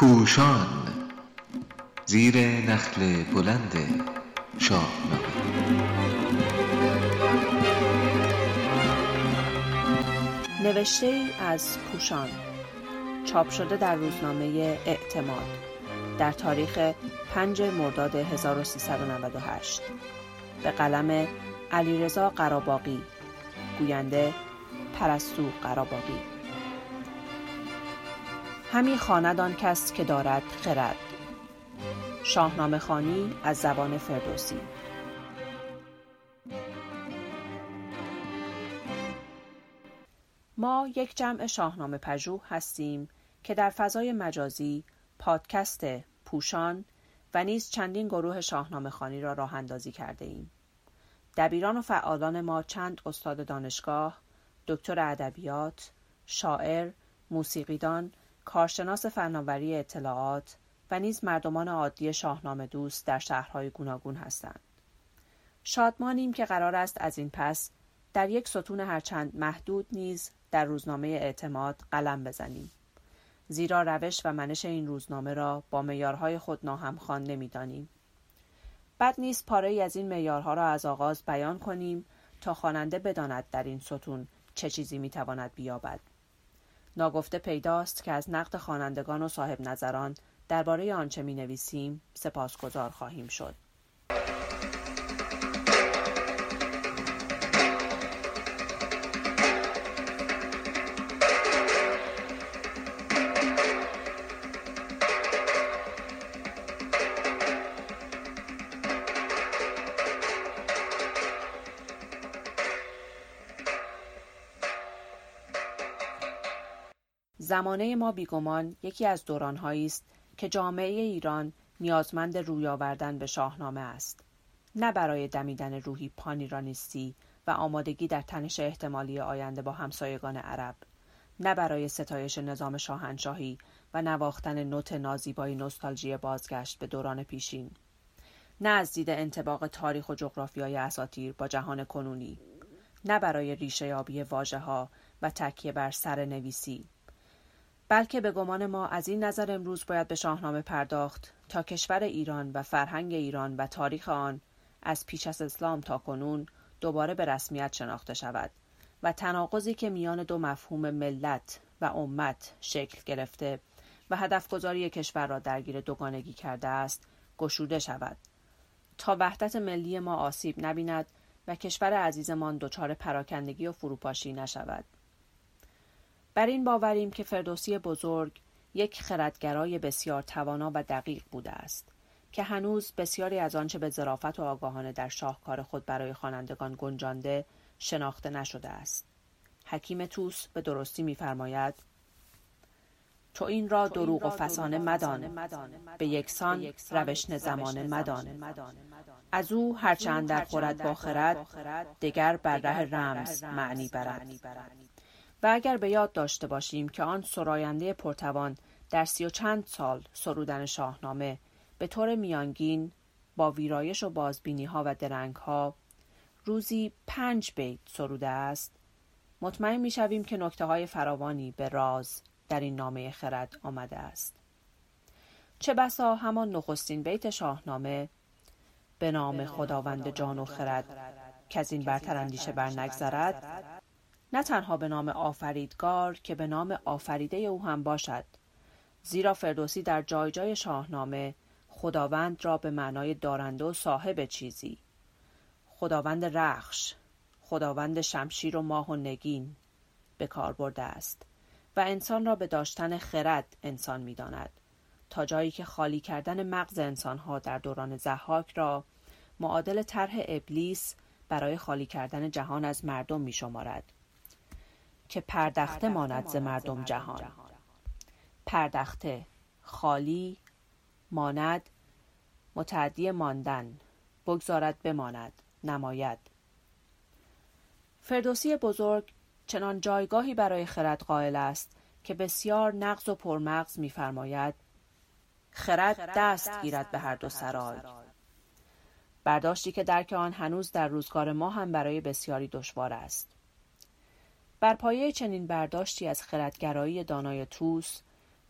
پوشان زیر نخل بلند شاهنامه نوشته از پوشان چاپ شده در روزنامه اعتماد. در تاریخ 5 مرداد 1398 به قلم علیرضا قراباقی گوینده پرستو قراباقی همی خواند آن کس که دارد خرد شاهنامه خانی از زبان فردوسی ما یک جمع شاهنامه پژوه هستیم که در فضای مجازی پادکست پوشان و نیز چندین گروه شاهنامه خانی را راه اندازی کرده ایم. دبیران و فعالان ما چند استاد دانشگاه، دکتر ادبیات، شاعر، موسیقیدان، کارشناس فناوری اطلاعات و نیز مردمان عادی شاهنامه دوست در شهرهای گوناگون هستند. شادمانیم که قرار است از این پس در یک ستون هرچند محدود نیز در روزنامه اعتماد قلم بزنیم. زیرا روش و منش این روزنامه را با میارهای خود ناهمخوان نمی‌دانیم. بد نیست پاره ای از این میارها را از آغاز بیان کنیم تا خواننده بداند در این ستون چه چیزی می‌تواند بیابد. ناگفته پیداست که از نقد خوانندگان و صاحب نظران درباره آنچه می نویسیم سپاسگزار خواهیم شد. زمانه ما بیگمان یکی از دورانهایی است که جامعه ایران نیازمند روی آوردن به شاهنامه است. نه برای دمیدن روحی پانیرانیستی و آمادگی در تنش احتمالی آینده با همسایگان عرب نه برای ستایش نظام شاهنشاهی و نواختن نوت نازیبایی نوستالژی بازگشت به دوران پیشین نه از دید انتباق تاریخ و جغرافیای اساتیر با جهان کنونی نه برای ریشه یابی واژه ها و تکیه بر سر نویسی بلکه به گمان ما از این نظر امروز باید به شاهنامه پرداخت تا کشور ایران و فرهنگ ایران و تاریخ آن از پیش از اسلام تا کنون دوباره به رسمیت شناخته شود و تناقضی که میان دو مفهوم ملت و امت شکل گرفته و هدف گذاری کشور را درگیر دوگانگی کرده است گشوده شود. تا وحدت ملی ما آسیب نبیند و کشور عزیزمان دچار پراکندگی و فروپاشی نشود. بر این باوریم که فردوسی بزرگ یک خردگرای بسیار توانا و دقیق بوده است که هنوز بسیاری از آنچه به ظرافت و آگاهانه در شاهکار خود برای خوانندگان گنجانده شناخته نشده است. حکیم توس به درستی می‌فرماید تو این را دروغ و فسانه مدان. به یکسان روشن زمانه مدان. از او هرچند در خورد با خرد دگر بر ره رمز معنی برد. و اگر به یاد داشته باشیم که آن سراینده پرتوان در سی و چند سال سرودن شاهنامه به طور میانگین با ویرایش و بازبینی ها و درنگ ها روزی پنج بیت سروده است مطمئن می شویم که نکته های فراوانی به راز در این نامه خرد آمده است. چه بسا همان نخستین بیت شاهنامه به نام خداوند جان و خرد که از این برتر اندیشه بر نگذرد نه تنها به نام آفریدگار که به نام آفریده او هم باشد زیرا فردوسی در جای جای شاهنامه خداوند را به معنای دارنده و صاحب چیزی. خداوند رخش خداوند شمشیر و ماه و نگین به کار برده است و انسان را به داشتن خرد انسان می داند تا جایی که خالی کردن مغز انسانها در دوران زحاک را معادل طرح ابلیس برای خالی کردن جهان از مردم می شمارد. که پردخته ماند ز مردم جهان. پردخته خالی ماند متعدی ماندن بگذارد بماند نماید. فردوسی بزرگ چنان جایگاهی برای خرد قائل است که بسیار نغز و پرمغز می‌فرماید خرد دست گیرد به هر دو سرای. برداشتی که درک آن هنوز در روزگار ما هم برای بسیاری دشوار است. بر پایه چنین برداشتی از خردگرایی دانای توس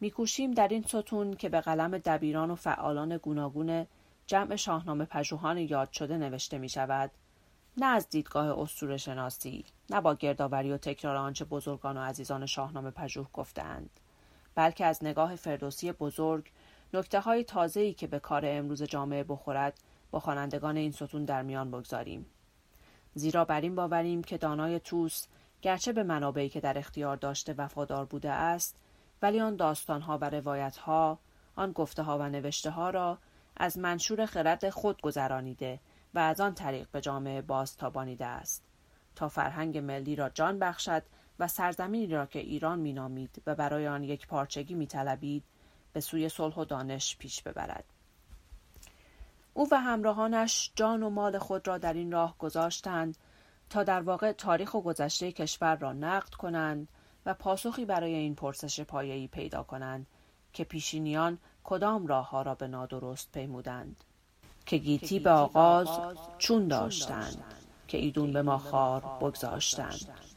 میکوشیم در این ستون که به قلم دبیران و فعالان گوناگون جمع شاهنامه پژوهان یاد شده نوشته می شود نه از دیدگاه اسطوره شناسی نه با گردآوری و تکرار آنچه بزرگان و عزیزان شاهنامه پژوه گفتهاند بلکه از نگاه فردوسی بزرگ نکته های تازه ای که به کار امروز جامعه بخورد با خوانندگان این ستون در میان بگذاریم. زیرا بر این باوریم که دانای توس گرچه به منابعی که در اختیار داشته وفادار بوده است ولی آن داستانها و روایتها آن گفته ها و نوشته ها را از منشور خرد خود گذرانیده و از آن طریق به جامعه بازتابانیده است. تا فرهنگ ملی را جان بخشد و سرزمینی را که ایران مینامید و برای آن یک پارچگی میطلبید به سوی صلح و دانش پیش ببرد. او و همراهانش جان و مال خود را در این راه گذاشتند تا در واقع تاریخ و گذشته کشور را نقد کنند و پاسخی برای این پرسش پایه‌ای پیدا کنند که پیشینیان کدام راه ها را به نادرست پیمودند. که گیتی به آغاز چون داشتند که ایدون به ما خار بگذاشتند.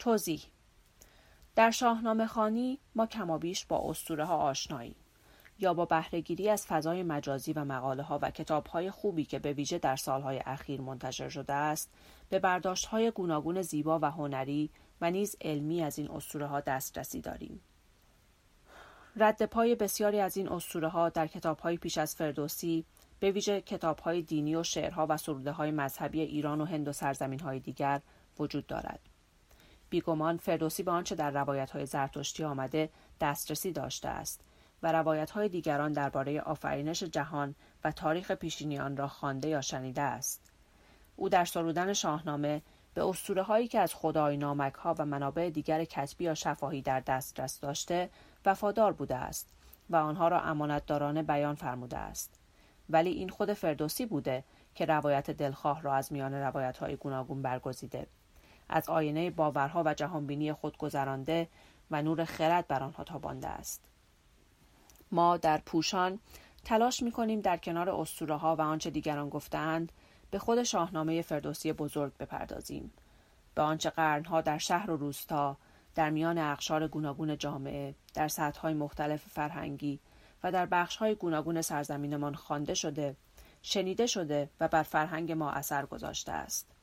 توضیح. در شاهنامه خانی ما کمابیش با اسطوره ها آشناییم. یا با بهرهگیری از فضای مجازی و مقاله ها و کتاب های خوبی که به ویژه در سالهای اخیر منتشر شده است به برداشت های گوناگون زیبا و هنری و نیز علمی از این اسطوره ها دسترسی داریم. رد پای بسیاری از این اسطوره ها در کتاب های پیش از فردوسی به ویژه کتاب های دینی و شعرها و سروده های مذهبی ایران و هند و سرزمین های دیگر وجود دارد. بیگمان فردوسی به آنچه در روایت های زرتشتی آمده دسترسی داشته است و روایت های دیگران درباره آفرینش جهان و تاریخ پیشینیان را خوانده یا شنیده است. او در سرودن شاهنامه به اسطوره هایی که از خدای نامک ها و منابع دیگر کتبی یا شفاهی در دسترس داشته وفادار بوده است و آنها را امانتدارانه بیان فرموده است. ولی این خود فردوسی بوده که روایت دلخواه را از میان روایت های گوناگون برگزیده. از آینه باورها و جهانبینی خود گذرانده و نور خرد بر آنها تابانده است. ما در پوشان تلاش می کنیم در کنار اسطوره ها و آنچه دیگران گفتند به خود شاهنامه فردوسی بزرگ بپردازیم به آنچه قرنها در شهر و روستا در میان اقشار گوناگون جامعه در سطحهای مختلف فرهنگی و در بخشهای گوناگون سرزمینمان خوانده شده شنیده شده و بر فرهنگ ما اثر گذاشته است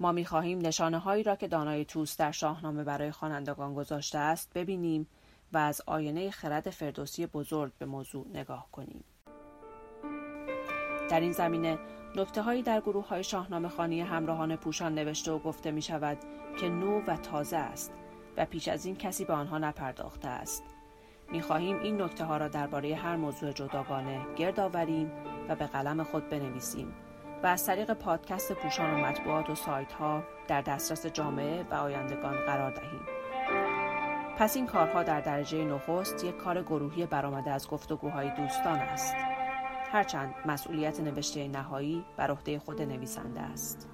ما می خواهیم نشانه هایی را که دانای توس در شاهنامه برای خوانندگان گذاشته است ببینیم و از آینه خرد فردوسی بزرگ به موضوع نگاه کنیم. در این زمینه نکته هایی در گروه های شاهنامه خانی همراهان پوشان نوشته و گفته می شود که نو و تازه است و پیش از این کسی به آنها نپرداخته است. می خواهیم این نکته ها را درباره هر موضوع جداگانه گرد آوریم و به قلم خود بنویسیم و از طریق پادکست پوشان و مطبوعات و سایت ها در دسترس جامعه و آیندگان قرار دهیم. پس این کارها در درجه نخست یک کار گروهی برآمده از گفتگوهای دوستان است. هرچند مسئولیت نوشته نهایی بر عهده خود نویسنده است.